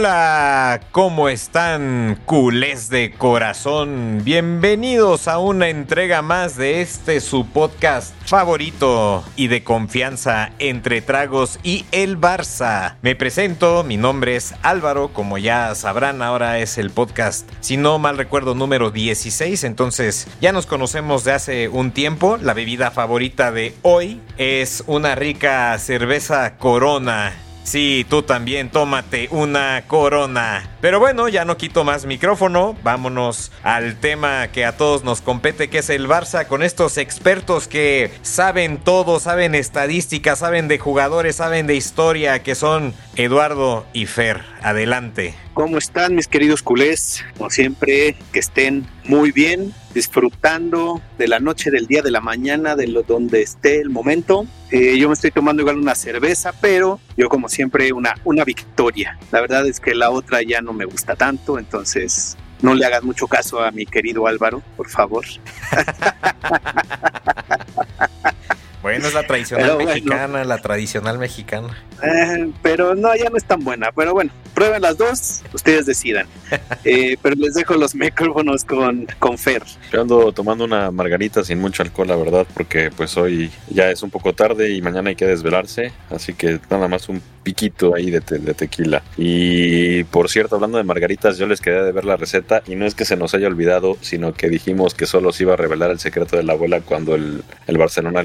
Hola, ¿cómo están, culés de corazón? Bienvenidos a una entrega más de este su podcast favorito y de confianza entre tragos y el Barça. Me presento, mi nombre es Álvaro, como ya sabrán, ahora es el podcast, si no mal recuerdo, número 16, entonces ya nos conocemos de hace un tiempo. La bebida favorita de hoy es una rica cerveza Corona Sí, tú también tómate una corona. Pero bueno, ya no quito más micrófono. Vámonos al tema que a todos nos compete, que es el Barça, con estos expertos que saben todo, saben estadística, saben de jugadores, saben de historia, que son Eduardo y Fer. Adelante. ¿Cómo están mis queridos culés? Como siempre, que estén muy bien, disfrutando de la noche, del día, de la mañana, de lo, donde esté el momento. Eh, yo me estoy tomando igual una cerveza, pero yo como siempre una, una victoria. La verdad es que la otra ya no me gusta tanto, entonces no le hagas mucho caso a mi querido Álvaro, por favor. Bueno, es la tradicional mexicana, la tradicional mexicana. Eh, pero no, ya no es tan buena. Pero bueno, prueben las dos, ustedes decidan. Eh, pero les dejo los micrófonos con, con Fer. Yo ando tomando una margarita sin mucho alcohol, la verdad, porque pues hoy ya es un poco tarde y mañana hay que desvelarse. Así que nada más un piquito ahí de, de tequila. Y por cierto, hablando de margaritas, yo les quería de ver la receta y no es que se nos haya olvidado, sino que dijimos que solo se iba a revelar el secreto de la abuela cuando el, el Barcelona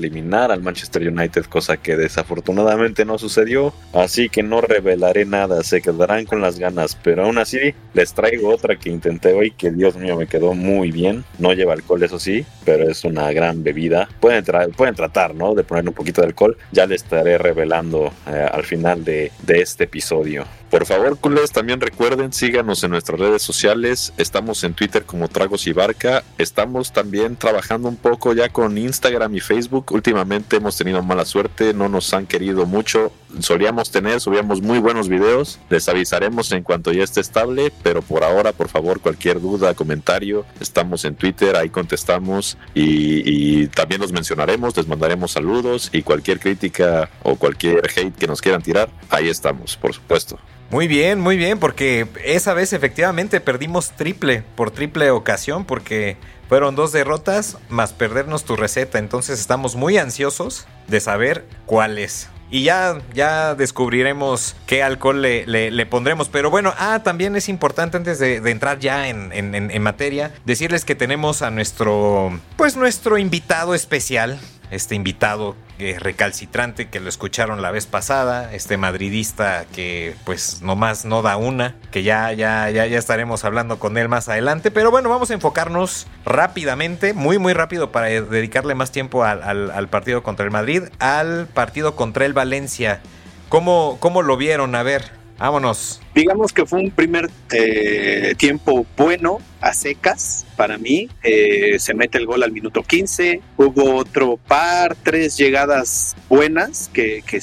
al Manchester United, cosa que desafortunadamente no sucedió. Así que no revelaré nada, se quedarán con las ganas, pero aún así les traigo otra que intenté hoy que Dios mío me quedó muy bien. No lleva alcohol, eso sí, pero es una gran bebida. Pueden, pueden tratar, ¿no? De poner un poquito de alcohol. Ya les estaré revelando eh, al final de, de este episodio. Por favor, culés, también recuerden, síganos en nuestras redes sociales. Estamos en Twitter como Tragos y Barca. Estamos también trabajando un poco ya con Instagram y Facebook. Últimamente hemos tenido mala suerte, no nos han querido mucho. Solíamos tener, subíamos muy buenos videos. Les avisaremos en cuanto ya esté estable, pero por ahora, por favor, cualquier duda, comentario, estamos en Twitter, ahí contestamos y, también los mencionaremos, les mandaremos saludos y cualquier crítica o cualquier hate que nos quieran tirar, ahí estamos, por supuesto. Muy bien, muy bien, porque esa vez efectivamente perdimos triple, por triple ocasión, porque fueron dos derrotas más perdernos tu receta, entonces estamos muy ansiosos de saber cuál es. Y ya, ya descubriremos qué alcohol le, le, pondremos. Pero bueno, ah, también es importante antes de, de entrar ya en, en, en, materia, decirles que tenemos a nuestro, pues nuestro invitado especial. Este invitado eh, recalcitrante que lo escucharon la vez pasada, este madridista que pues nomás no da una, que ya, ya, ya, ya estaremos hablando con él más adelante. Pero bueno, vamos a enfocarnos rápidamente, muy, muy rápido para dedicarle más tiempo al, al, partido contra el Madrid, al partido contra el Valencia. ¿Cómo, cómo lo vieron? A ver. Vámonos. Digamos que fue un primer eh, tiempo bueno, a secas, para mí. Eh, se mete el gol al minuto 15. Hubo otro par, tres llegadas buenas que, que,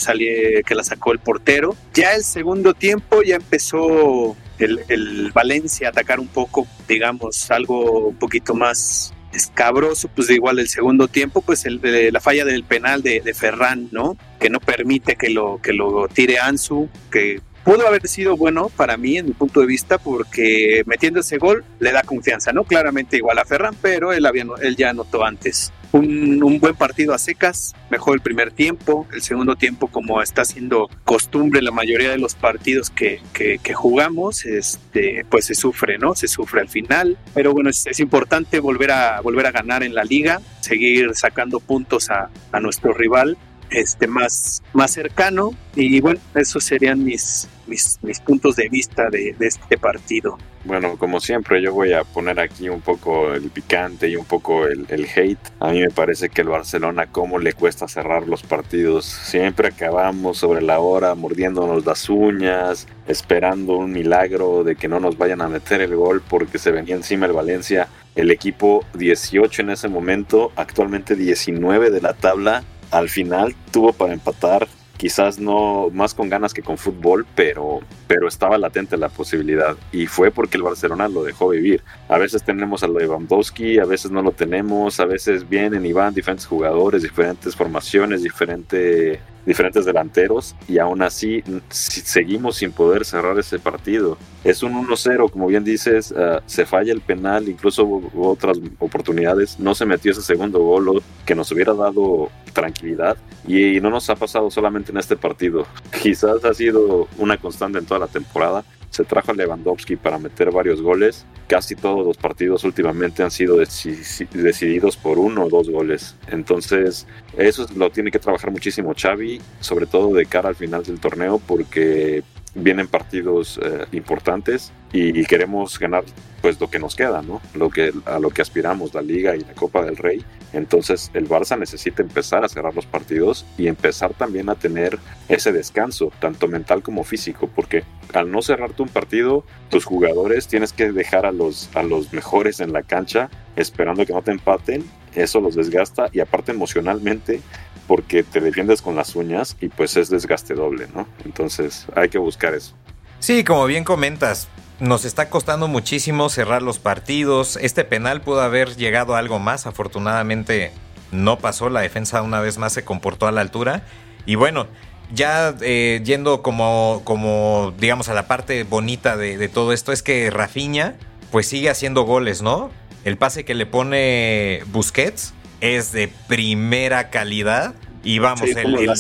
que la sacó el portero. Ya el segundo tiempo ya empezó el, Valencia a atacar un poco, digamos, algo un poquito más escabroso, pues igual el segundo tiempo, pues el, la falla del penal de, de, Ferran, ¿no? Que no permite que lo, que lo tire Ansu, que pudo haber sido bueno para mí en mi punto de vista porque metiendo ese gol le da confianza, ¿no? Claramente igual a Ferran, pero él, había, él ya anotó antes. Un, un, buen partido a secas, mejor el primer tiempo, el segundo tiempo como está siendo costumbre la mayoría de los partidos que, que, que jugamos, este, pues se sufre, ¿no? Se sufre al final, pero bueno, es, es, importante volver a, volver a ganar en la liga, seguir sacando puntos a, a nuestro rival este, más, más cercano. Y bueno, esos serían mis, mis, puntos de vista de, de, este partido. Bueno, como siempre, yo voy a poner aquí un poco el picante y un poco el, el hate. A mí me parece que el Barcelona, cómo le cuesta cerrar los partidos. Siempre acabamos sobre la hora mordiéndonos las uñas, esperando un milagro de que no nos vayan a meter el gol porque se venía encima el Valencia. El equipo 18 en ese momento, actualmente 19 de la tabla, al final tuvo para empatar, quizás no más con ganas que con fútbol, pero, pero estaba latente la posibilidad y fue porque el Barcelona lo dejó vivir. A veces tenemos a Lewandowski, a veces no lo tenemos, a veces vienen y van diferentes jugadores, diferentes formaciones, diferente diferentes delanteros y aún así seguimos sin poder cerrar ese partido. Es un 1-0, como bien dices, uh, se falla el penal, incluso hubo otras oportunidades, no se metió ese segundo gol que nos hubiera dado tranquilidad y no nos ha pasado solamente en este partido. Quizás ha sido una constante en toda la temporada se trajo a Lewandowski para meter varios goles. Casi todos los partidos últimamente han sido decididos por uno o dos goles. Entonces, eso lo tiene que trabajar muchísimo Xavi, sobre todo de cara al final del torneo, porque vienen partidos eh, importantes y, queremos ganar pues lo que nos queda, ¿no? Lo que, a lo que aspiramos, la Liga y la Copa del Rey. Entonces el Barça necesita empezar a cerrar los partidos y empezar también a tener ese descanso, tanto mental como físico, porque al no cerrarte un partido, tus jugadores tienes que dejar a los, a los mejores en la cancha esperando que no te empaten, eso los desgasta y aparte emocionalmente porque te defiendes con las uñas y pues es desgaste doble, ¿no? Entonces hay que buscar eso. Sí, como bien comentas, nos está costando muchísimo cerrar los partidos. Este penal pudo haber llegado a algo más. Afortunadamente no pasó. La defensa una vez más se comportó a la altura. Y bueno, ya eh, yendo como, como, digamos, a la parte bonita de, de, todo esto, es que Rafinha pues sigue haciendo goles, ¿no? El pase que le pone Busquets es de primera calidad. Y vamos, el,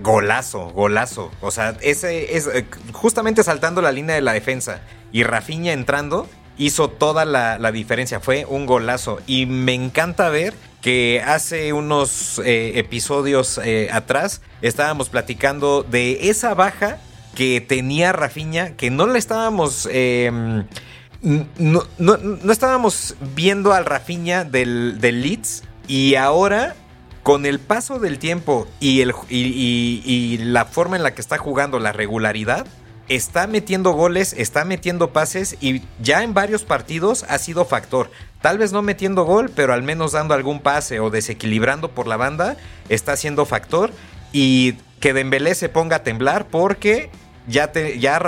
golazo, golazo. O sea, ese es eh, justamente saltando la línea de la defensa y Rafinha entrando hizo toda la, diferencia. Fue un golazo. Y me encanta ver que hace unos eh, episodios eh, atrás estábamos platicando de esa baja que tenía Rafinha, que no le estábamos. Em, no, estábamos viendo al Rafinha del, del Leeds y ahora, con el paso del tiempo y, el, y, la forma en la que está jugando, la regularidad, está metiendo goles, está metiendo pases y ya en varios partidos ha sido factor. Tal vez no metiendo gol, pero al menos dando algún pase o desequilibrando por la banda, está siendo factor. Y que Dembélé se ponga a temblar porque ya, te, ya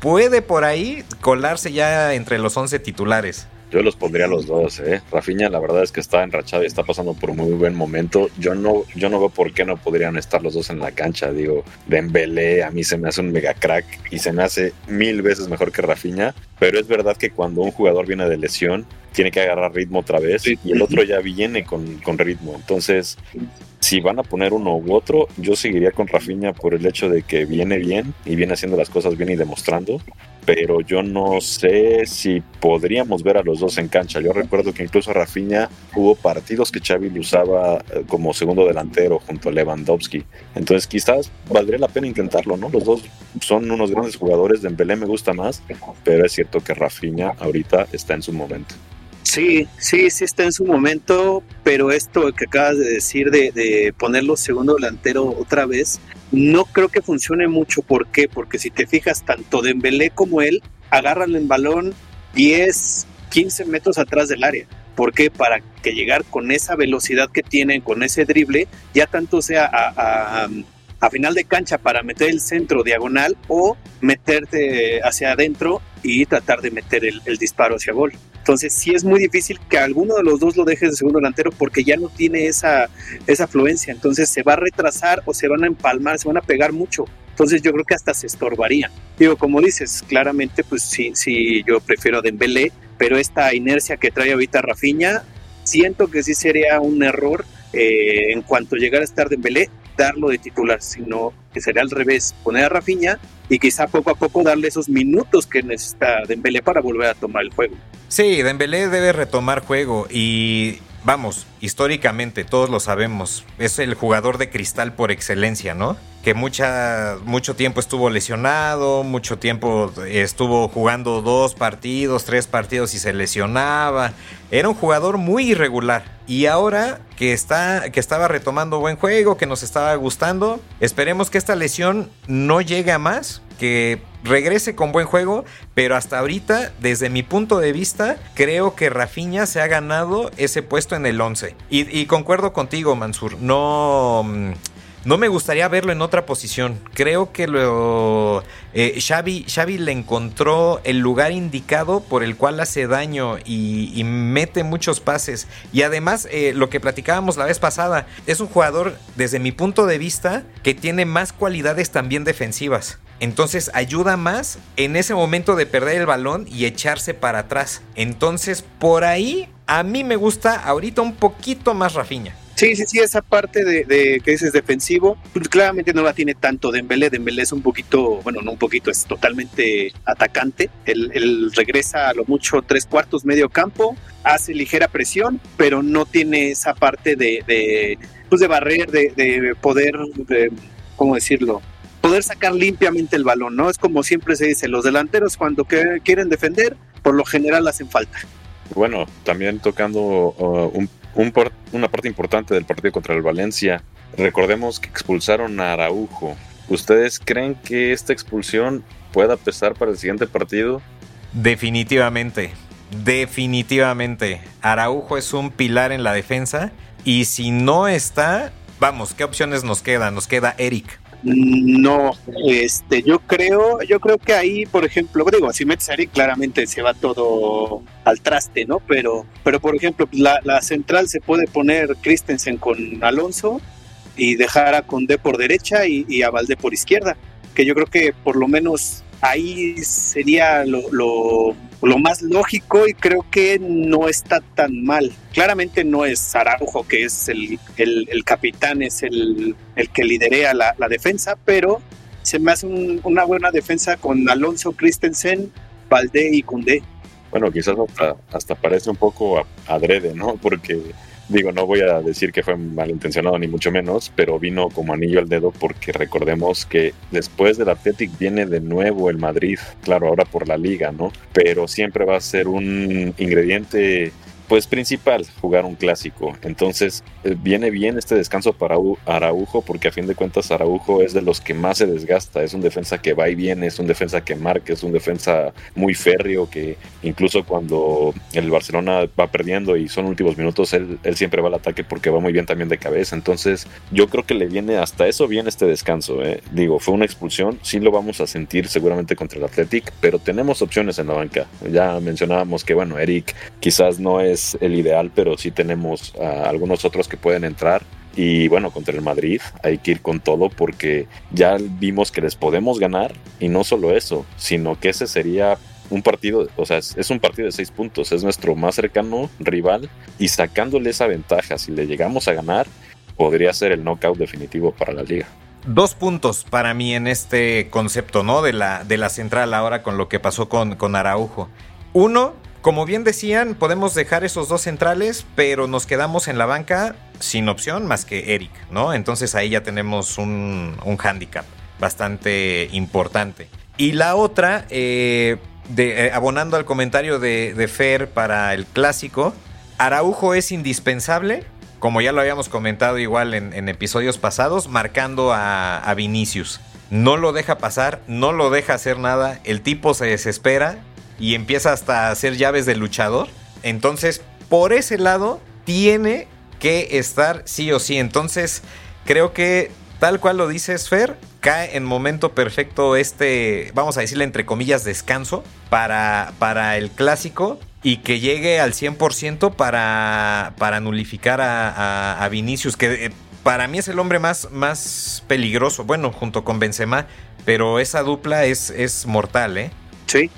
puede por ahí colarse ya entre los 11 titulares. Yo los pondría los dos, ¿eh? Rafinha, la verdad es que está enrachado y está pasando por un muy buen momento. Yo no, yo no veo por qué no podrían estar los dos en la cancha. Digo, Dembélé a mí se me hace un mega crack y se me hace mil veces mejor que Rafinha. Pero es verdad que cuando un jugador viene de lesión, tiene que agarrar ritmo otra vez y el otro ya viene con, con ritmo. Entonces, si van a poner uno u otro, yo seguiría con Rafinha por el hecho de que viene bien y viene haciendo las cosas bien y demostrando pero yo no sé si podríamos ver a los dos en cancha. Yo recuerdo que incluso Rafinha hubo partidos que Xavi lo usaba eh, como segundo delantero junto a Lewandowski. Entonces quizás valdría la pena intentarlo, ¿no? Los dos son unos grandes jugadores, Dembélé me gusta más, pero es cierto que Rafinha ahorita está en su momento. Sí, sí, sí está en su momento, pero esto que acabas de decir de, de ponerlo segundo delantero otra vez, no creo que funcione mucho. ¿Por qué? Porque si te fijas, tanto Dembélé como él agarran el balón 10, 15 metros atrás del área. ¿Por qué? Para que llegar con esa velocidad que tienen, con ese drible, ya tanto sea a, a, final de cancha para meter el centro diagonal o meterte hacia adentro y tratar de meter el, disparo hacia gol. Entonces sí es muy difícil que alguno de los dos lo deje de segundo delantero porque ya no tiene esa, esa fluencia. Entonces se va a retrasar o se van a empalmar, se van a pegar mucho. Entonces yo creo que hasta se estorbaría. Digo, como dices, claramente pues sí, sí, yo prefiero a Dembélé, pero esta inercia que trae ahorita Rafinha, siento que sí sería un error eh, en cuanto llegara a estar Dembélé, darlo de titular, sino que sería al revés, poner a Rafinha y quizá poco a poco darle esos minutos que necesita Dembélé para volver a tomar el juego. Sí, Dembélé debe retomar juego y vamos, históricamente todos lo sabemos, es el jugador de cristal por excelencia, ¿no? Que mucha, mucho tiempo estuvo lesionado, mucho tiempo estuvo jugando dos partidos, tres partidos y se lesionaba. Era un jugador muy irregular. Y ahora que, está, que estaba retomando buen juego, que nos estaba gustando, esperemos que esta lesión no llegue a más, que regrese con buen juego, pero hasta ahorita, desde mi punto de vista, creo que Rafinha se ha ganado ese puesto en el 11. Y, concuerdo contigo, Mansur, no... No me gustaría verlo en otra posición. Creo que lo eh, Xavi, Xavi, le encontró el lugar indicado por el cual hace daño y, mete muchos pases. Y además, eh, lo que platicábamos la vez pasada, es un jugador, desde mi punto de vista, que tiene más cualidades también defensivas. Entonces ayuda más en ese momento de perder el balón y echarse para atrás. Entonces, por ahí, a mí me gusta ahorita un poquito más Rafiña. Sí, sí, sí, esa parte de, que dices defensivo, pues claramente no la tiene tanto Dembélé. Dembélé es un poquito, bueno, no un poquito, es totalmente atacante. Él, regresa a lo mucho tres cuartos medio campo, hace ligera presión, pero no tiene esa parte de, pues de barrer, de, de poder, de, ¿cómo decirlo? Poder sacar limpiamente el balón, ¿no? Es como siempre se dice, los delanteros cuando quieren defender, por lo general hacen falta. Bueno, también tocando uh, un una parte importante del partido contra el Valencia. Recordemos que expulsaron a Araujo. ¿Ustedes creen que esta expulsión pueda pesar para el siguiente partido? Definitivamente, definitivamente. Araujo es un pilar en la defensa y si no está, vamos, ¿qué opciones nos quedan? Nos queda Eric. No, este, yo creo, yo creo que ahí, por ejemplo, digo, si metes a claramente se va todo al traste, ¿no? Pero, pero por ejemplo, pues, la, la central se puede poner Christensen con Alonso y dejar a Conde por derecha y, y a Valde por izquierda, que yo creo que por lo menos ahí sería lo, más lógico y creo que no está tan mal. Claramente no es Araujo, que es el, capitán, es el, que liderea la, defensa, pero se me hace una buena defensa con Alonso Christensen, Valdé y Cundé. Bueno, quizás hasta, hasta parece un poco adrede, ¿no? Porque Digo, no voy a decir que fue malintencionado ni mucho menos, pero vino como anillo al dedo porque recordemos que después del Athletic viene de nuevo el Madrid, claro, ahora por la liga, ¿no? Pero siempre va a ser un ingrediente pues principal, jugar un clásico. Entonces eh, viene bien este descanso para Araujo porque a fin de cuentas Araujo es de los que más se desgasta. Es un defensa que va y viene, es un defensa que marca, es un defensa muy férreo que incluso cuando el Barcelona va perdiendo y son últimos minutos, él, siempre va al ataque porque va muy bien también de cabeza. Entonces yo creo que le viene hasta eso bien este descanso. ¿eh? Digo, fue una expulsión, sí lo vamos a sentir seguramente contra el Athletic, pero tenemos opciones en la banca. Ya mencionábamos que bueno, Eric quizás no es el ideal, pero sí tenemos algunos otros que pueden entrar. Y bueno, contra el Madrid hay que ir con todo porque ya vimos que les podemos ganar y no solo eso, sino que ese sería un partido, o sea, es, un partido de seis puntos, es nuestro más cercano rival y sacándole esa ventaja, si le llegamos a ganar, podría ser el knockout definitivo para la liga. Dos puntos para mí en este concepto, ¿no? De la, de la central ahora con lo que pasó con, con Araujo. Uno, como bien decían, podemos dejar esos dos centrales, pero nos quedamos en la banca sin opción más que Eric, ¿no? Entonces ahí ya tenemos un, un handicap bastante importante. Y la otra, eh, de, eh, abonando al comentario de, Fer para el clásico, Araujo es indispensable, como ya lo habíamos comentado igual en, episodios pasados, marcando a Vinicius. No lo deja pasar, no lo deja hacer nada, el tipo se desespera y empieza hasta a hacer llaves de luchador. Entonces, por ese lado, tiene que estar sí o sí. Entonces, creo que tal cual lo dice Fer, cae en momento perfecto este, vamos a decirle entre comillas, descanso para, para el clásico y que llegue al 100% para, para nulificar a, a, Vinicius, que eh, para mí es el hombre más, más peligroso, bueno, junto con Benzema, pero esa dupla es, es mortal, ¿eh? Sí,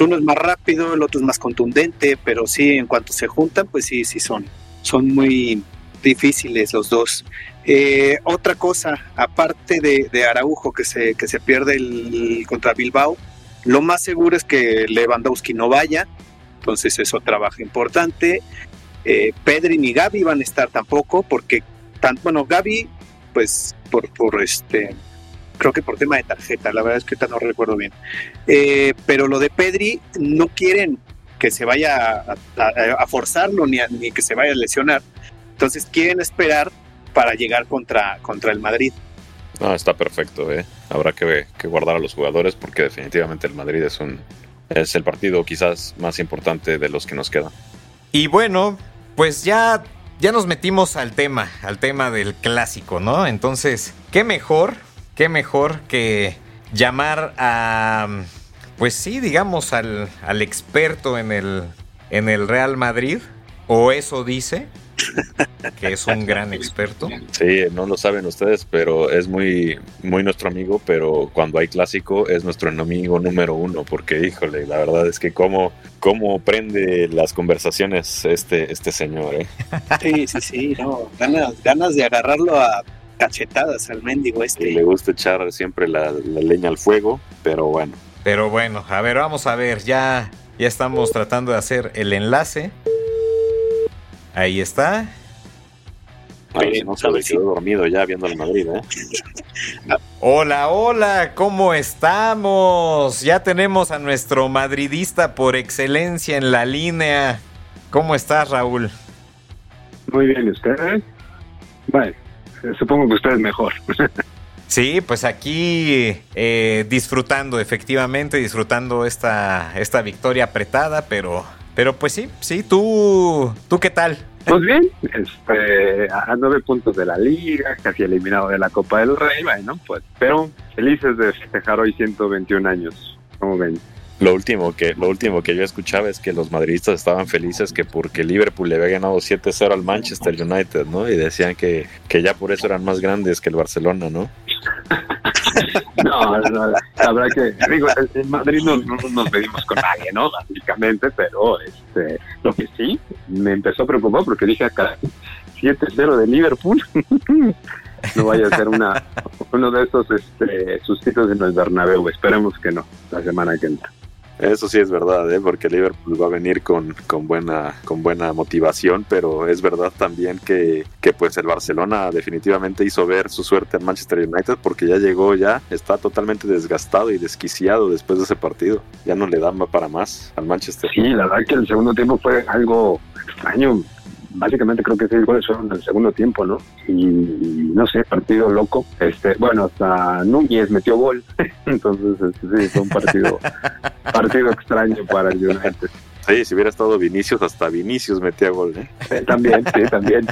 uno es más rápido, el otro es más contundente, pero sí, en cuanto se juntan, pues sí, sí son, son muy difíciles los dos. Eh, otra cosa, aparte de, Araujo que se, que se pierde el, contra Bilbao, lo más seguro es que Lewandowski no vaya, entonces eso trabaja importante. Eh, Pedri ni Gaby van a estar tampoco, porque, tan, bueno, Gaby, pues por, por este creo que por tema de tarjeta, la verdad es que ahorita no recuerdo bien. Eh, pero lo de Pedri no quieren que se vaya a, forzarlo ni, ni, que se vaya a lesionar. Entonces quieren esperar para llegar contra, contra el Madrid. No, está perfecto, ¿eh? Habrá que, que, guardar a los jugadores porque definitivamente el Madrid es un es el partido quizás más importante de los que nos quedan. Y bueno, pues ya ya nos metimos al tema, al tema del clásico, ¿no? Entonces, ¿qué mejor, qué mejor que llamar a, pues sí, digamos, al, al experto en el, en el Real Madrid, o eso dice, que es un gran experto. Sí, no lo saben ustedes, pero es muy, muy nuestro amigo, pero cuando hay clásico es nuestro enemigo número uno, porque híjole, la verdad es que cómo, cómo prende las conversaciones este, este señor, ¿eh? Sí, sí, sí, no, ganas, ganas de agarrarlo a cachetadas al mendigo este. Y le gusta echar siempre la, la leña al fuego, pero bueno. Pero bueno, a ver, vamos a ver, ya, ya estamos tratando de hacer el enlace. Ahí está. Ay, si no se quedó dormido ya viendo el Madrid, ¿eh? Hola, hola, ¿cómo estamos? Ya tenemos a nuestro madridista por excelencia en la línea. ¿Cómo estás, Raúl? Muy bien, ¿y ¿ustedes? Bueno, supongo que ustedes mejor. Sí, pues aquí eh, disfrutando, efectivamente, disfrutando esta, esta victoria apretada, pero, pero pues sí, sí, tú, ¿tú qué tal? Pues bien, este, a nueve puntos de la liga, casi eliminado de la Copa del Rey, bueno, pues, pero felices de festejar hoy 121 años, como ven. Lo último que lo último que yo escuchaba es que los madridistas estaban felices que porque Liverpool le había ganado 7-0 al Manchester United, ¿no? Y decían que, que ya por eso eran más grandes que el Barcelona, ¿no? no, no, verdad que, digo, en Madrid no, no, nos medimos con nadie, ¿no? Básicamente, pero este, lo que sí me empezó a preocupar porque dije acá 7-0 de Liverpool. no vaya a ser una uno de esos este, sustitos en el Bernabéu. Esperemos que no, la semana que entra. Eso sí es verdad, ¿eh? porque Liverpool va a venir con, con, buena, con buena motivación, pero es verdad también que, que pues el Barcelona definitivamente hizo ver su suerte al Manchester United porque ya llegó, ya está totalmente desgastado y desquiciado después de ese partido. Ya no le dan para más al Manchester. Sí, la verdad que el segundo tiempo fue algo extraño básicamente creo que seis goles fueron en el segundo tiempo, ¿no? Y no sé, partido loco. Este, bueno, hasta Núñez metió gol, entonces este, sí, fue un partido, partido extraño para el United. Sí, si hubiera estado Vinicius, hasta Vinicius metía gol, ¿eh? eh también, sí, también.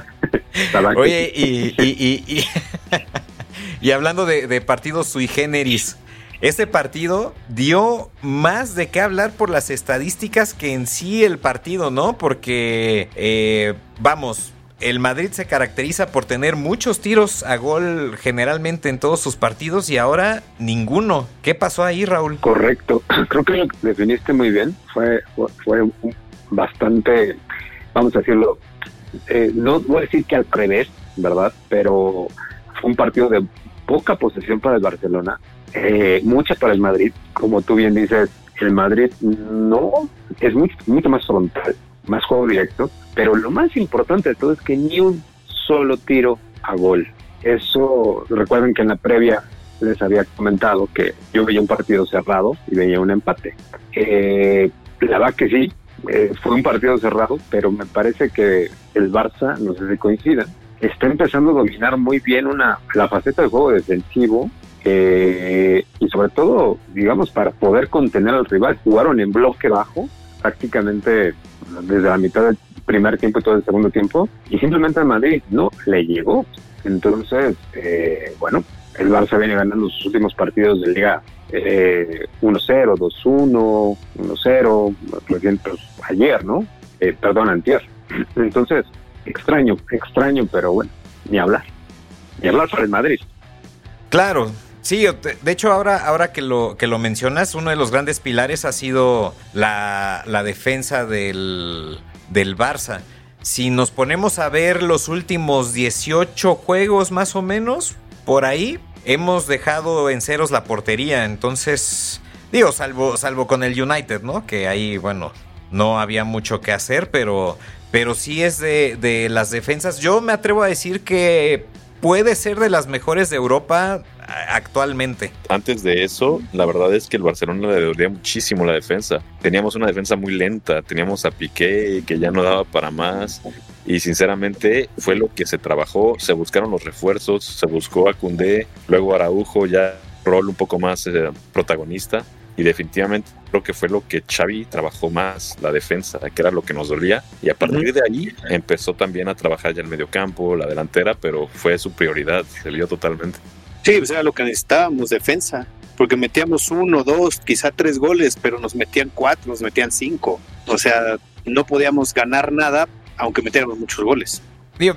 Oye, y, y, y, y, hablando de, de partidos sui generis, este partido dio más de qué hablar por las estadísticas que en sí el partido, ¿no? Porque, eh, vamos, el Madrid se caracteriza por tener muchos tiros a gol generalmente en todos sus partidos y ahora ninguno. ¿Qué pasó ahí, Raúl? Correcto. Creo que lo definiste muy bien. Fue, fue bastante, vamos a decirlo, eh, no voy a decir que al revés, ¿verdad? Pero fue un partido de poca posesión para el Barcelona, eh, mucha para el Madrid. Como tú bien dices, el Madrid no es mucho, mucho más frontal, más juego directo, pero lo más importante de todo es que ni un solo tiro a gol. Eso, recuerden que en la previa les había comentado que yo veía un partido cerrado y veía un empate. Eh, la verdad que sí, eh, fue un partido cerrado, pero me parece que el Barça, no sé si coincidan, está empezando a dominar muy bien una la faceta del juego defensivo eh, y sobre todo, digamos, para poder contener al rival, jugaron en bloque bajo prácticamente desde la mitad del primer tiempo y todo el segundo tiempo y simplemente al Madrid no le llegó. Entonces, eh, bueno, el Barça viene ganando sus últimos partidos de liga eh, 1-0, 2-1, 1-0, por ayer, ¿no? Eh, perdón, antier. Entonces, extraño, extraño, pero bueno, ni hablar. Ni hablar sobre el Madrid. Claro, sí, de hecho ahora, ahora que, lo, que lo mencionas, uno de los grandes pilares ha sido la, la defensa del, del Barça. Si nos ponemos a ver los últimos 18 juegos más o menos, por ahí hemos dejado en ceros la portería. Entonces, digo, salvo, salvo con el United, ¿no? Que ahí, bueno, no había mucho que hacer, pero pero sí es de, de las defensas. Yo me atrevo a decir que puede ser de las mejores de Europa actualmente. Antes de eso, la verdad es que el Barcelona le dolía muchísimo la defensa. Teníamos una defensa muy lenta, teníamos a Piqué que ya no daba para más y sinceramente fue lo que se trabajó, se buscaron los refuerzos, se buscó a Cundé, luego Araujo ya rol un poco más eh, protagonista y definitivamente creo que fue lo que Xavi trabajó más, la defensa, que era lo que nos dolía y a partir de ahí empezó también a trabajar ya el mediocampo, la delantera, pero fue su prioridad, se vio totalmente. Sí, pues era lo que necesitábamos, defensa, porque metíamos uno, dos, quizá tres goles, pero nos metían cuatro, nos metían cinco, o sea, no podíamos ganar nada aunque metiéramos muchos goles.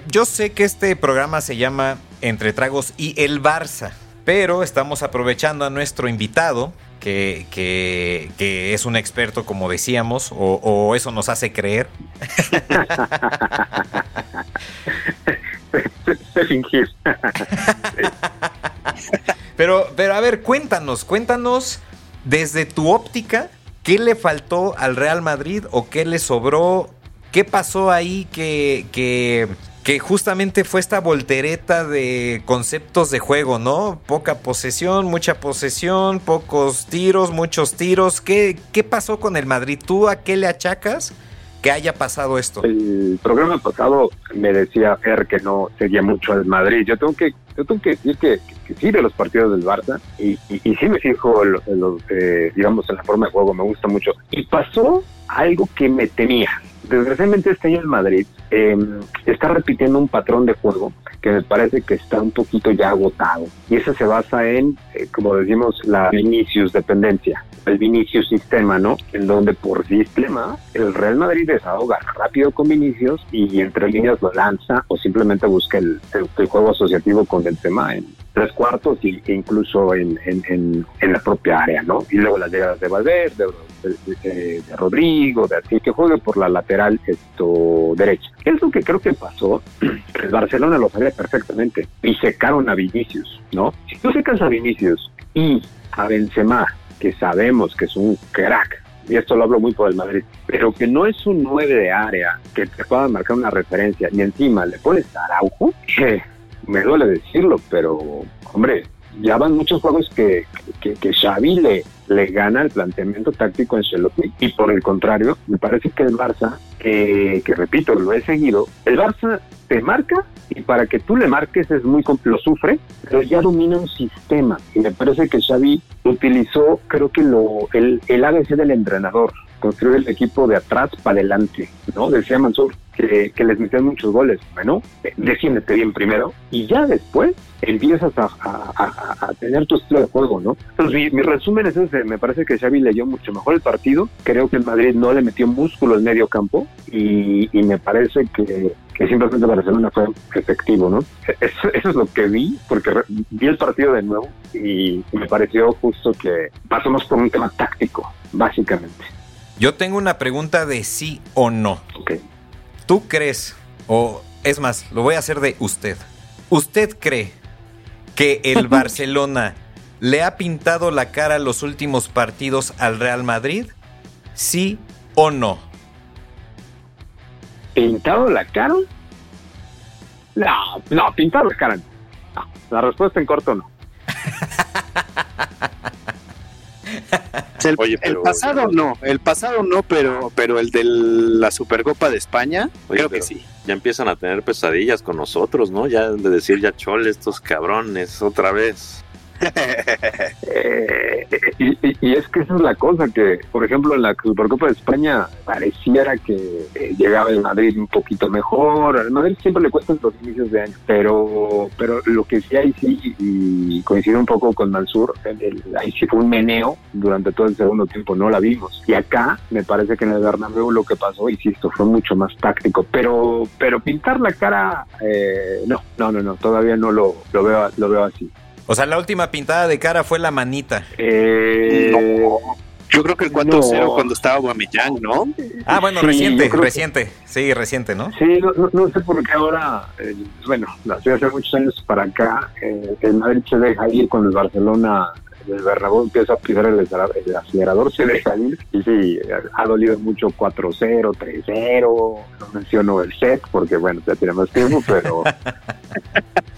yo sé que este programa se llama Entre Tragos y el Barça, pero estamos aprovechando a nuestro invitado, que, que, es un experto, como decíamos, o, eso nos hace creer. fingir. pero, pero a ver, cuéntanos, cuéntanos desde tu óptica, ¿qué le faltó al Real Madrid o qué le sobró? ¿Qué pasó ahí que, que que justamente fue esta voltereta de conceptos de juego, ¿no? Poca posesión, mucha posesión, pocos tiros, muchos tiros. ¿Qué, qué pasó con el Madrid? ¿Tú a qué le achacas que haya pasado esto? El programa pasado me decía Fer que no seguía mucho al Madrid. Yo tengo que, yo tengo que decir que, sí de los partidos del Barça y, y, sí me fijo en, los, eh, digamos, en la forma de juego, me gusta mucho. Y pasó algo que me temía desgraciadamente este año el Madrid em, está repitiendo un patrón de juego que me parece que está un poquito ya agotado. Y eso se basa en, eh, como decimos, la Vinicius dependencia, el Vinicius sistema, ¿no? En donde por sistema el Real Madrid desahoga rápido con Vinicius y entre líneas lo lanza o simplemente busca el, juego asociativo con el tema en tres cuartos e incluso en, en, en, la propia área, ¿no? Y luego las llegadas de Valverde, de, Rodrigo, de así, que juegue por la lateral esto derecha. Es lo que creo que pasó. El Barcelona lo sabe perfectamente y secaron a Vinicius, ¿no? Si tú secas a Vinicius y a Benzema, que sabemos que es un crack, y esto lo hablo muy por el Madrid, pero que no es un 9 de área que te pueda marcar una referencia y encima le pones a Araujo, que me duele decirlo, pero hombre, ya van muchos juegos que, que, que Xavi le, le gana el planteamiento táctico en Ancelotti y por el contrario, me parece que el Barça, que repito, lo he seguido, el Barça te marca y para que tú le marques es muy lo sufre, pero ya domina un sistema y me parece que Xavi utilizó creo que lo el, el ABC del entrenador, construir el equipo de atrás para adelante, ¿no? Decía Mansur que, que les metían muchos goles, bueno, defiéndete bien primero y ya después empiezas a, a, tener tu estilo de juego, ¿no? Entonces, mi, resumen es ese, me parece que Xavi leyó mucho mejor el partido, creo que el Madrid no le metió músculo en medio campo y, me parece que, que simplemente Barcelona fue efectivo, ¿no? Eso, eso, es lo que vi, porque vi el partido de nuevo y me pareció justo que pasamos por un tema táctico, básicamente. Yo tengo una pregunta de sí o no. Ok. ¿Tú crees, o es más, lo voy a hacer de usted, ¿usted cree que el Barcelona le ha pintado la cara los últimos partidos al Real Madrid? ¿Sí o no? ¿Pintado la cara? No, no, pintado la cara. No. La respuesta en corto no. El, pasado no, el pasado no, pero, pero el de la Supercopa de España, creo que sí. Ya empiezan a tener pesadillas con nosotros, ¿no? Ya de decir ya chole estos cabrones otra vez. Eh, y, es que esa es la cosa, que por ejemplo en la Supercopa de España pareciera que eh, llegaba el Madrid un poquito mejor, al Madrid siempre le cuestan los inicios de año, pero pero lo que sí hay sí, y coincide un poco con Mansur, ahí sí fue un meneo durante todo el segundo tiempo, no la vimos. Y acá me parece que en el Bernabéu lo que pasó, insisto, fue mucho más táctico, pero pero pintar la cara, eh, no, no, no, no, todavía no lo, lo, veo, lo veo así. O sea, la última pintada de cara fue la manita. Eh, Yo creo que el 4-0 cuando estaba Guamillán, ¿no? Ah, bueno, reciente, reciente. Sí, reciente, ¿no? Sí, no, sé por qué ahora, eh, bueno, hace muchos años para acá, eh, el Madrid se deja ir con el Barcelona el Bernabéu empieza a pisar el, acelerador, se deja ir. Y sí, ha dolido mucho 4-0, 3-0. No menciono el set porque, bueno, ya tiene más tiempo, pero,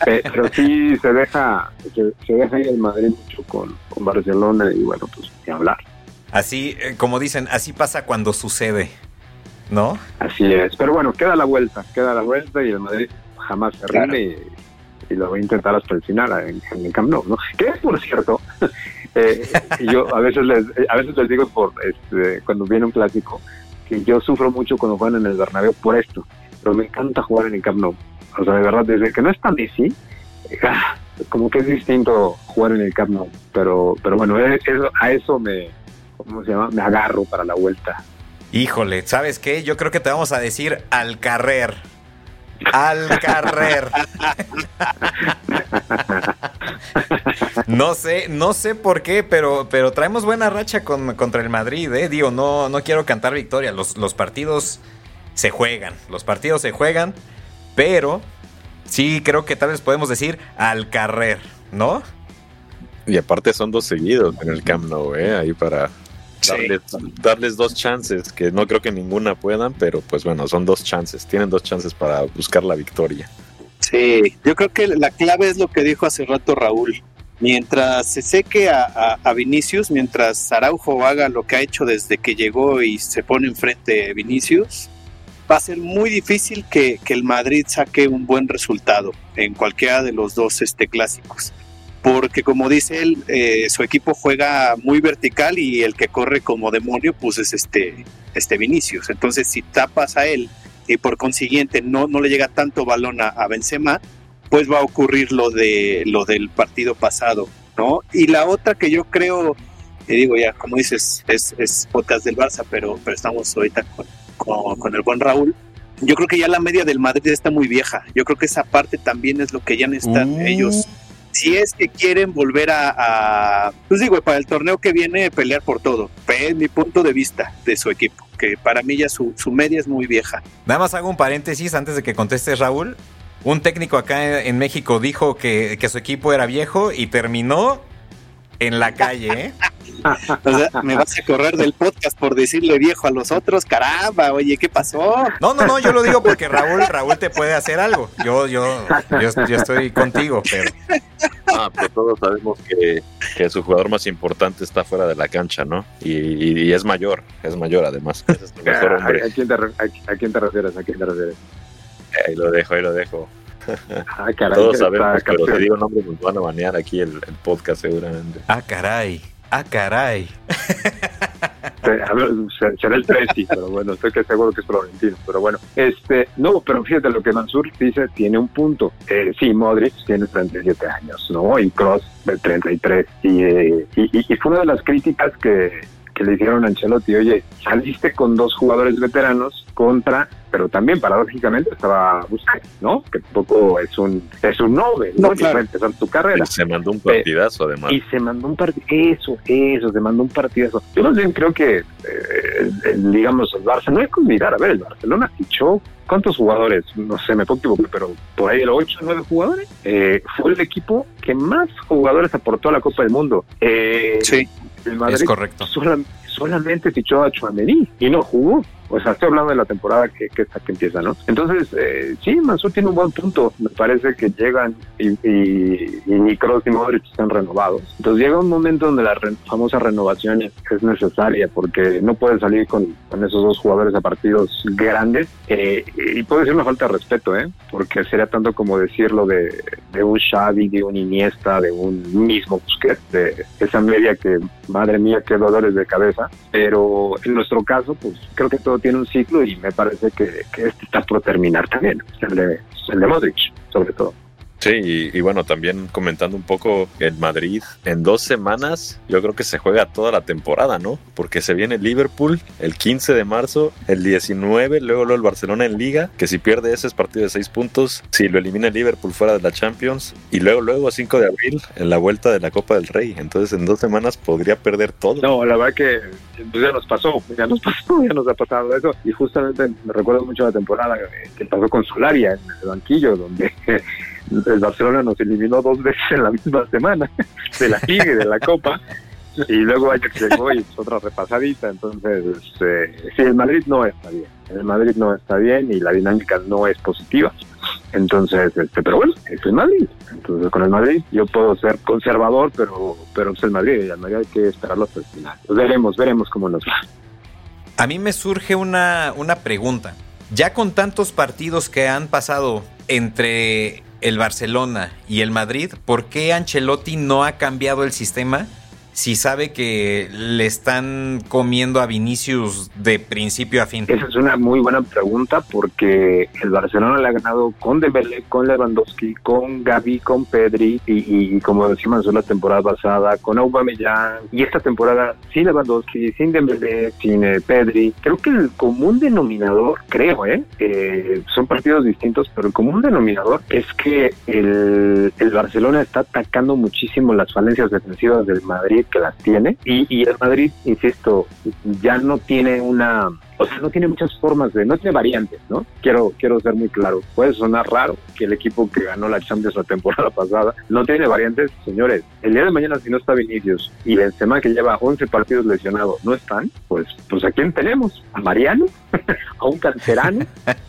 pero sí se deja, se, deja ir el Madrid mucho con, con Barcelona y, bueno, pues ni hablar. Así, eh, como dicen, así pasa cuando sucede, ¿no? Así es, pero bueno, queda la vuelta, queda la vuelta y el Madrid jamás se rinde y, lo voy a intentar hasta el final en, el Camp Nou, ¿no? Que por cierto, Eh, yo a veces les, a veces les digo por este, cuando viene un clásico que yo sufro mucho cuando juegan en el Bernabéu por esto, pero me encanta jugar en el Camp Nou. O sea, de verdad, desde que no está Messi, ah, como que es distinto jugar en el Camp Nou. Pero, pero bueno, a eso me, ¿cómo se llama? Me agarro para la vuelta. Híjole, ¿sabes qué? Yo creo que te vamos a decir al carrer. Al carrer. no sé, no sé por qué, pero, pero traemos buena racha con, contra el Madrid, eh. Digo, no, no quiero cantar victoria. Los, los partidos se juegan. Los partidos se juegan. Pero sí creo que tal vez podemos decir al carrer, ¿no? Y aparte son dos seguidos en el Camp Nou, ¿eh? Ahí para darles, dos chances, que no creo que ninguna puedan, pero pues bueno, son dos chances, tienen dos chances para buscar la victoria. Sí, yo creo que la clave es lo que dijo hace rato Raúl. Mientras se seque a, a, Vinicius, mientras Araujo haga lo que ha hecho desde que llegó y se pone enfrente Vinicius, va a ser muy difícil que, el Madrid saque un buen resultado en cualquiera de los dos este, clásicos porque como dice él, eh, su equipo juega muy vertical y el que corre como demonio, pues es este, este Vinicius. Entonces, si tapas a él y por consiguiente no, no le llega tanto balón a, Benzema, pues va a ocurrir lo de lo del partido pasado, ¿no? Y la otra que yo creo, te digo ya, como dices, es, es podcast del Barça, pero, pero estamos ahorita con, con el buen Raúl yo creo que ya la media del Madrid está muy vieja. Yo creo que esa parte también es lo que ya necesitan uh. ellos si es que quieren volver a, pues digo, para el torneo que viene pelear por todo. Es mi punto de vista de su equipo, que para mí ya su, media es muy vieja. Nada más hago un paréntesis antes de que contestes Raúl. Un técnico acá en México dijo que, que su equipo era viejo y terminó en la calle, ¿eh? O sea, me vas a correr del podcast por decirle viejo a los otros, caramba, oye, ¿qué pasó? No, no, no, yo lo digo porque Raúl, Raúl te puede hacer algo. Yo, yo, yo, estoy contigo, pero. Ah, pero todos sabemos que, que, su jugador más importante está fuera de la cancha, ¿no? Y, es mayor, es mayor además. Es mejor hombre. ¿A, quién te, a, quién te refieres? ¿A quién te refieres? Ahí lo dejo, ahí lo dejo. Ah, caray, Todos sabemos, pero te digo nombre, nos van a banear aquí el, el podcast seguramente. Ah, caray. Ah, caray. será el Presi, pero bueno, estoy que seguro que es Florentino. Pero bueno, este, no, pero fíjate lo que Mansur dice, tiene un punto. Eh, sí, Modric tiene 37 años, ¿no? Y Cross de 33. Y, eh, y, y, fue una de las críticas que, que le hicieron a Ancelotti, oye, saliste con dos jugadores veteranos contra, pero también paradójicamente estaba Busquets, ¿no? Que tampoco es un es un Nobel, ¿no? Claro. Empezar tu carrera. Y se mandó un partidazo además. Y se mandó un partido, eso, eso, se mandó un partidazo. Yo más bien creo que, eh, digamos, el Barça, no hay que olvidar, a ver, el Barcelona fichó ¿cuántos jugadores? No sé, me puedo equivocar, pero por ahí el 8 o 9 jugadores. Eh, fue el equipo que más jugadores aportó a la Copa del Mundo. Eh, sí, es correcto. solamente fichó a Chuamení y no jugó. O sea, estoy hablando de la temporada que, que, que empieza, ¿no? Entonces, eh, sí, Mansur tiene un buen punto. Me parece que llegan y, y, y Kroos Modric están renovados. Entonces llega un momento donde la famosa renovación es, necesaria porque no puedes salir con, con, esos dos jugadores a partidos grandes. Eh, y puede ser una falta de respeto, ¿eh? Porque sería tanto como decirlo de, de un Xavi, de un Iniesta, de un mismo Busquets, de esa media que, madre mía, qué dolores de cabeza. Pero en nuestro caso, pues creo que todo tiene un ciclo y me parece que, este está por terminar también, el de, el de Modric, sobre todo. Sí, y, bueno, también comentando un poco el Madrid, en dos semanas yo creo que se juega toda la temporada, ¿no? Porque se viene Liverpool el 15 de marzo, el 19, luego, luego el Barcelona en Liga, que si pierde ese es partido de seis puntos, si lo elimina el Liverpool fuera de la Champions, y luego, luego, 5 de abril, en la vuelta de la Copa del Rey. Entonces en dos semanas podría perder todo. No, la verdad que pues, ya nos pasó, ya nos pasó, ya nos ha pasado eso. Y justamente me recuerdo mucho la temporada que pasó con Solaria en el banquillo, donde el Barcelona nos eliminó dos veces en la misma semana de la Liga y de la Copa y luego Ajax llegó y otra repasadita entonces eh, sí el Madrid no está bien el Madrid no está bien y la dinámica no es positiva. Entonces este pero bueno es el Madrid. Entonces con el Madrid yo puedo ser conservador pero pero es el Madrid y al Madrid hay que esperarlo hasta el final. Pues veremos veremos cómo nos va. A mí me surge una una pregunta. Ya con tantos partidos que han pasado entre el Barcelona y el Madrid, ¿por qué Ancelotti no ha cambiado el sistema si sabe que le están comiendo a Vinicius de principio a fin? Esa es una muy buena pregunta porque el Barcelona le ha ganado con Dembélé, con Lewandowski, con Gaby, con Pedri y, como decíamos en la temporada pasada con Aubameyang y esta temporada sin Lewandowski, sin Dembélé, sin eh, Pedri. Creo que el común denominador, creo, ¿eh? eh son partidos distintos, pero el común denominador es que el, el Barcelona está atacando muchísimo las falencias defensivas del Madrid que las tiene y, y el Madrid, insisto, ya no tiene una o sea, no tiene muchas formas de, no tiene variantes, ¿no? Quiero, quiero ser muy claro. Puede sonar raro que el equipo que ganó la Champions la temporada pasada no tiene variantes, señores. El día de mañana si no está Vinicius y Benzema que lleva 11 partidos lesionados no están, pues, pues ¿a quién tenemos? ¿A Mariano? ¿A un cancerano?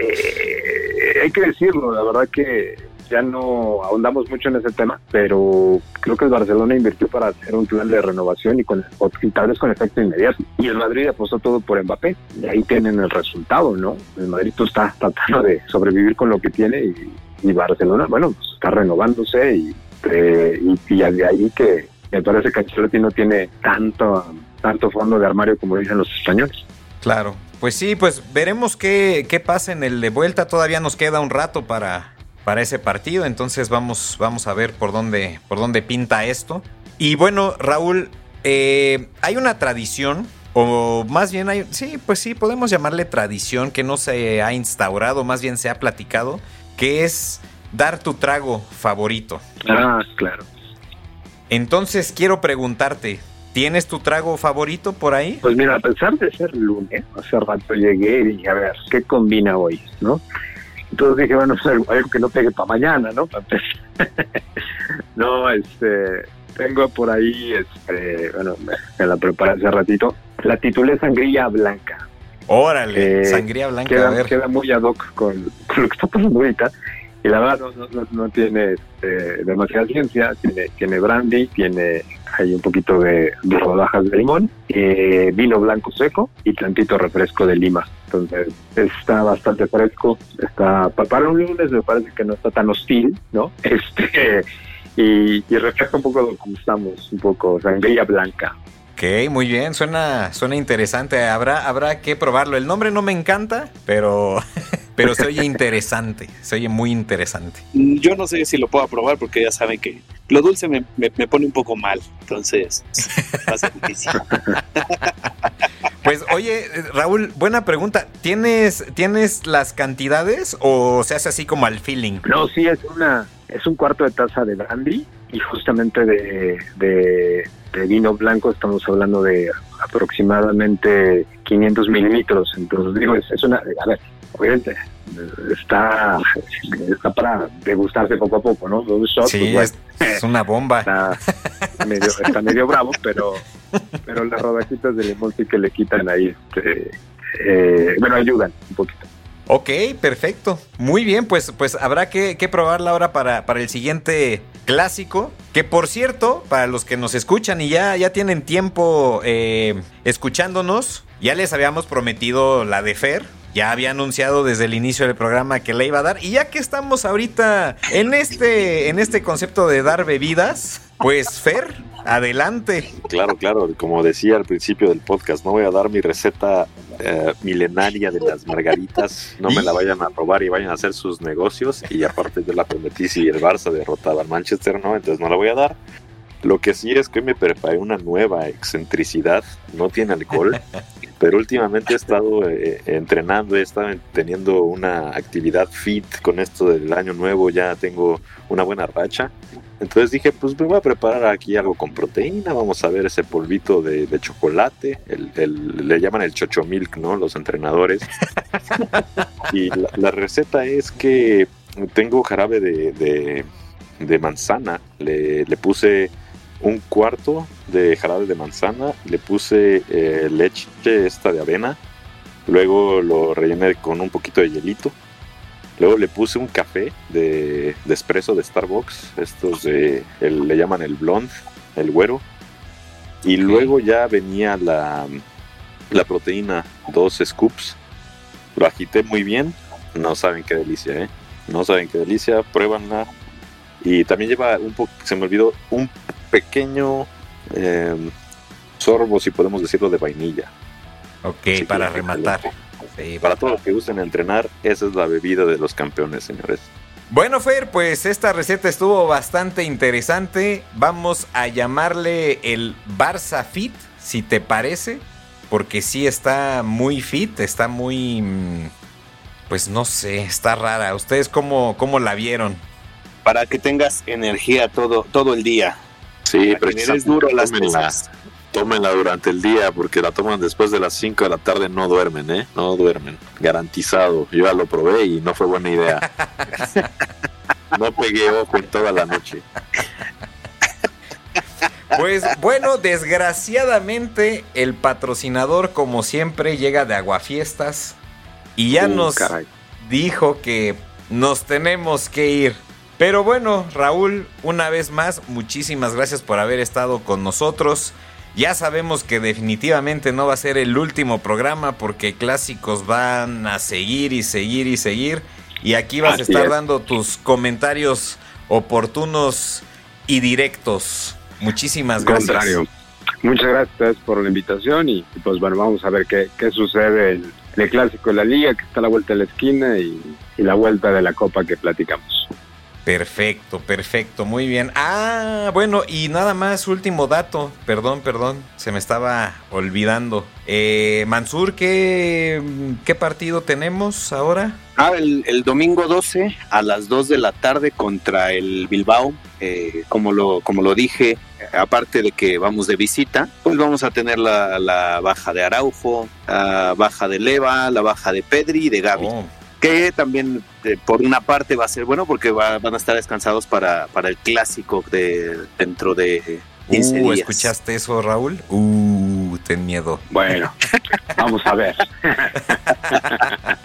Eh, hay que decirlo, la verdad que ya no ahondamos mucho en ese tema, pero creo que el Barcelona invirtió para hacer un plan de renovación y, con, tal vez con efecto inmediato. Y el Madrid apostó todo por Mbappé. Y ahí tienen el resultado, ¿no? El Madrid pues, está tratando de sobrevivir con lo que tiene y, Barcelona, bueno, pues, está renovándose y, eh, y, de ahí que me parece que Ancelotti no tiene tanto, tanto fondo de armario como dicen los españoles. Claro, pues sí, pues veremos qué, qué pasa en el de vuelta. Todavía nos queda un rato para, para ese partido. Entonces vamos, vamos a ver por dónde, por dónde pinta esto. Y bueno, Raúl, eh, hay una tradición, o más bien hay, sí, pues sí, podemos llamarle tradición que no se ha instaurado, más bien se ha platicado, que es dar tu trago favorito. Ah, claro. Entonces quiero preguntarte, ¿tienes tu trago favorito por ahí? Pues mira, a pesar de ser lunes, hace rato llegué y dije, a ver, ¿qué combina hoy? ¿No? Entonces dije, bueno, pues, algo que no pegue para mañana, ¿no? no, este, tengo por ahí, este, bueno, me, la preparé hace ratito. La titulé Sangría Blanca. Órale, eh, Sangría Blanca, queda, a ver. Queda muy ad hoc con, lo que está pasando ahorita. Y la verdad no, no, tiene este, demasiada ciencia, tiene, tiene brandy, tiene hay un poquito de, rodajas de limón, eh, vino blanco seco y tantito refresco de lima. Entonces está bastante fresco, está para un lunes me parece que no está tan hostil, ¿no? Este y, refleja un poco lo que gustamos, un poco sangría blanca. Ok, muy bien, suena, suena interesante. Habrá, habrá que probarlo. El nombre no me encanta, pero Pero se oye interesante, se oye muy interesante. Yo no sé si lo puedo probar porque ya saben que lo dulce me, pone un poco mal, entonces va a ser difícil. Pues oye, Raúl, buena pregunta. ¿Tienes, ¿Tienes las cantidades o se hace así como al feeling? No, sí, es una es un cuarto de taza de brandy y justamente de, de, de vino blanco estamos hablando de aproximadamente 500 mililitros. Entonces digo, es, es una... A ver, obviamente está, está para degustarse poco a poco, ¿no? sí, pues, es, una bomba. Está medio, está medio bravo, pero, pero las rodajitas de limón sí que le quitan ahí, este, eh, bueno, ayudan un poquito. Ok, perfecto. Muy bien, pues, pues habrá que, probarla ahora para, para, el siguiente clásico. Que por cierto, para los que nos escuchan y ya, ya tienen tiempo eh, escuchándonos, ya les habíamos prometido la de Fer, ya había anunciado desde el inicio del programa que le iba a dar. Y ya que estamos ahorita en este, en este concepto de dar bebidas, pues Fer, adelante. Claro, claro, como decía al principio del podcast, no voy a dar mi receta eh, milenaria de las margaritas, no me la vayan a robar y vayan a hacer sus negocios. Y aparte yo la prometí si el Barça derrotaba al Manchester, no, entonces no la voy a dar. Lo que sí es que me preparé una nueva excentricidad, no tiene alcohol, pero últimamente he estado eh, entrenando, he estado teniendo una actividad fit con esto del año nuevo, ya tengo una buena racha. Entonces dije, pues me voy a preparar aquí algo con proteína, vamos a ver ese polvito de, chocolate, el, le llaman el chocho milk, ¿no? Los entrenadores. y la, receta es que tengo jarabe de, de, manzana, le, le puse un cuarto de jarabe de manzana, le puse eh, leche esta de avena, luego lo rellené con un poquito de hielito, luego le puse un café de, de espresso de Starbucks, estos de, le llaman el blonde, el güero, y luego ya venía la, la proteína, dos scoops, lo agité muy bien, no saben qué delicia, ¿eh? No saben qué delicia, pruébanla. Y también lleva un poco, se me olvidó, un pequeño em, sorbo, si podemos decirlo, de vainilla. Ok, para rematar. para todos los que gusten entrenar, esa es la bebida de los campeones, señores. Bueno, Fer, pues esta receta estuvo bastante interesante. Vamos a llamarle el Barça Fit, si te parece. Porque sí está muy fit, está muy... Mm, pues no sé, está rara. ¿Ustedes cómo, cómo la vieron? Para que tengas energía todo, todo el día. Sí, pero es duro las cosas. Tómenla durante el día porque la toman después de las 5 de la tarde, no duermen, ¿eh? No duermen. Garantizado. Yo ya lo probé y no fue buena idea. no pegué ojo en toda la noche. Pues bueno, desgraciadamente el patrocinador como siempre llega de Aguafiestas y ya uh, nos dijo que nos tenemos que ir. Pero bueno, Raúl, una vez más, muchísimas gracias por haber estado con nosotros. Ya sabemos que definitivamente no va a ser el último programa porque clásicos van a seguir y seguir y seguir. Y aquí vas a estar dando tus comentarios oportunos y directos. Muchísimas gracias. Contrario. Muchas gracias por la invitación y, pues bueno, vamos a ver qué, qué sucede en el clásico de la liga que está a la vuelta de la esquina y la vuelta de la copa que platicamos. Perfecto, perfecto, muy bien. Ah, bueno, y nada más, último dato, perdón, perdón, se me estaba olvidando. Eh, Mansur, ¿qué, ¿qué partido tenemos ahora? Ah, el, domingo 12 a las 2 de la tarde contra el Bilbao. Eh, como, lo, como lo dije, aparte de que vamos de visita, pues vamos a tener la, baja de Araujo, la baja de Leva, la baja de Pedri y de Gaby. Oh que también eh, por una parte va a ser bueno porque van a estar descansados para, para el clásico de dentro de 15 uh, ¿Escuchaste eso, Raúl? Uh, ten miedo. Bueno, vamos a ver.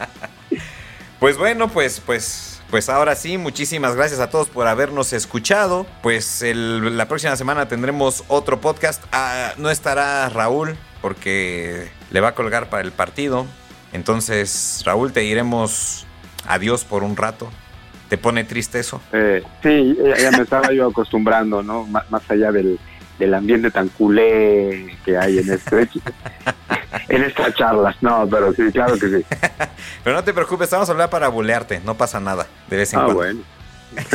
pues bueno, pues, pues pues ahora sí, muchísimas gracias a todos por habernos escuchado. Pues la próxima semana tendremos otro podcast. Ah, no estará Raúl porque le va a colgar para el partido. Entonces, Raúl, te diremos adiós por un rato. ¿Te pone triste eso? Eh, sí, ya me estaba yo acostumbrando, ¿no? más allá del, ambiente tan culé que hay en este en estas charlas. No, pero sí, claro que sí. pero no te preocupes, vamos a hablar para bulearte, no pasa nada, de vez en ah, bueno.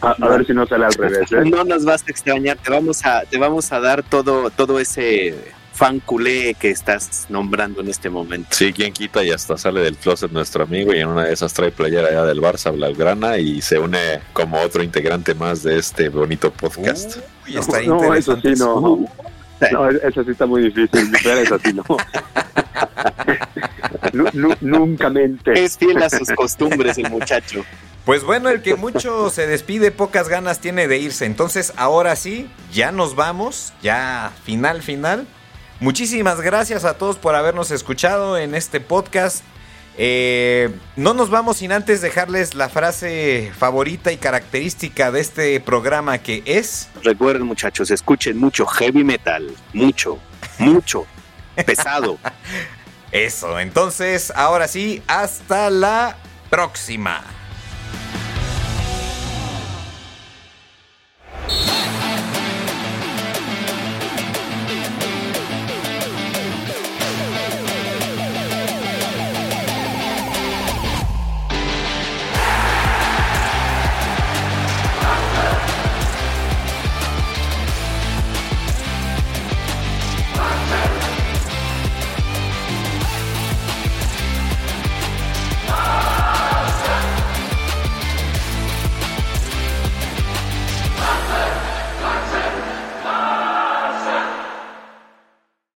a, ver si no sale al revés. ¿eh? No nos vas a extrañar, te vamos a, te vamos a dar todo, todo ese fan culé que estás nombrando en este momento. Sí, quien quita y hasta sale del closet nuestro amigo y en una de esas trae playera allá del Barça Blaugrana y se une como otro integrante más de este bonito podcast. Uy, está no, eso sí no. No, eso sí está muy difícil, pero eso sí no. nunca mente. Es fiel a sus costumbres el muchacho. Pues bueno, el que mucho se despide, pocas ganas tiene de irse. Entonces, ahora sí, ya nos vamos, ya final, final. Muchísimas gracias a todos por habernos escuchado en este podcast. Eh, no nos vamos sin antes dejarles la frase favorita y característica de este programa que es... Recuerden muchachos, escuchen mucho heavy metal, mucho, mucho, pesado. Eso, entonces, ahora sí, hasta la próxima.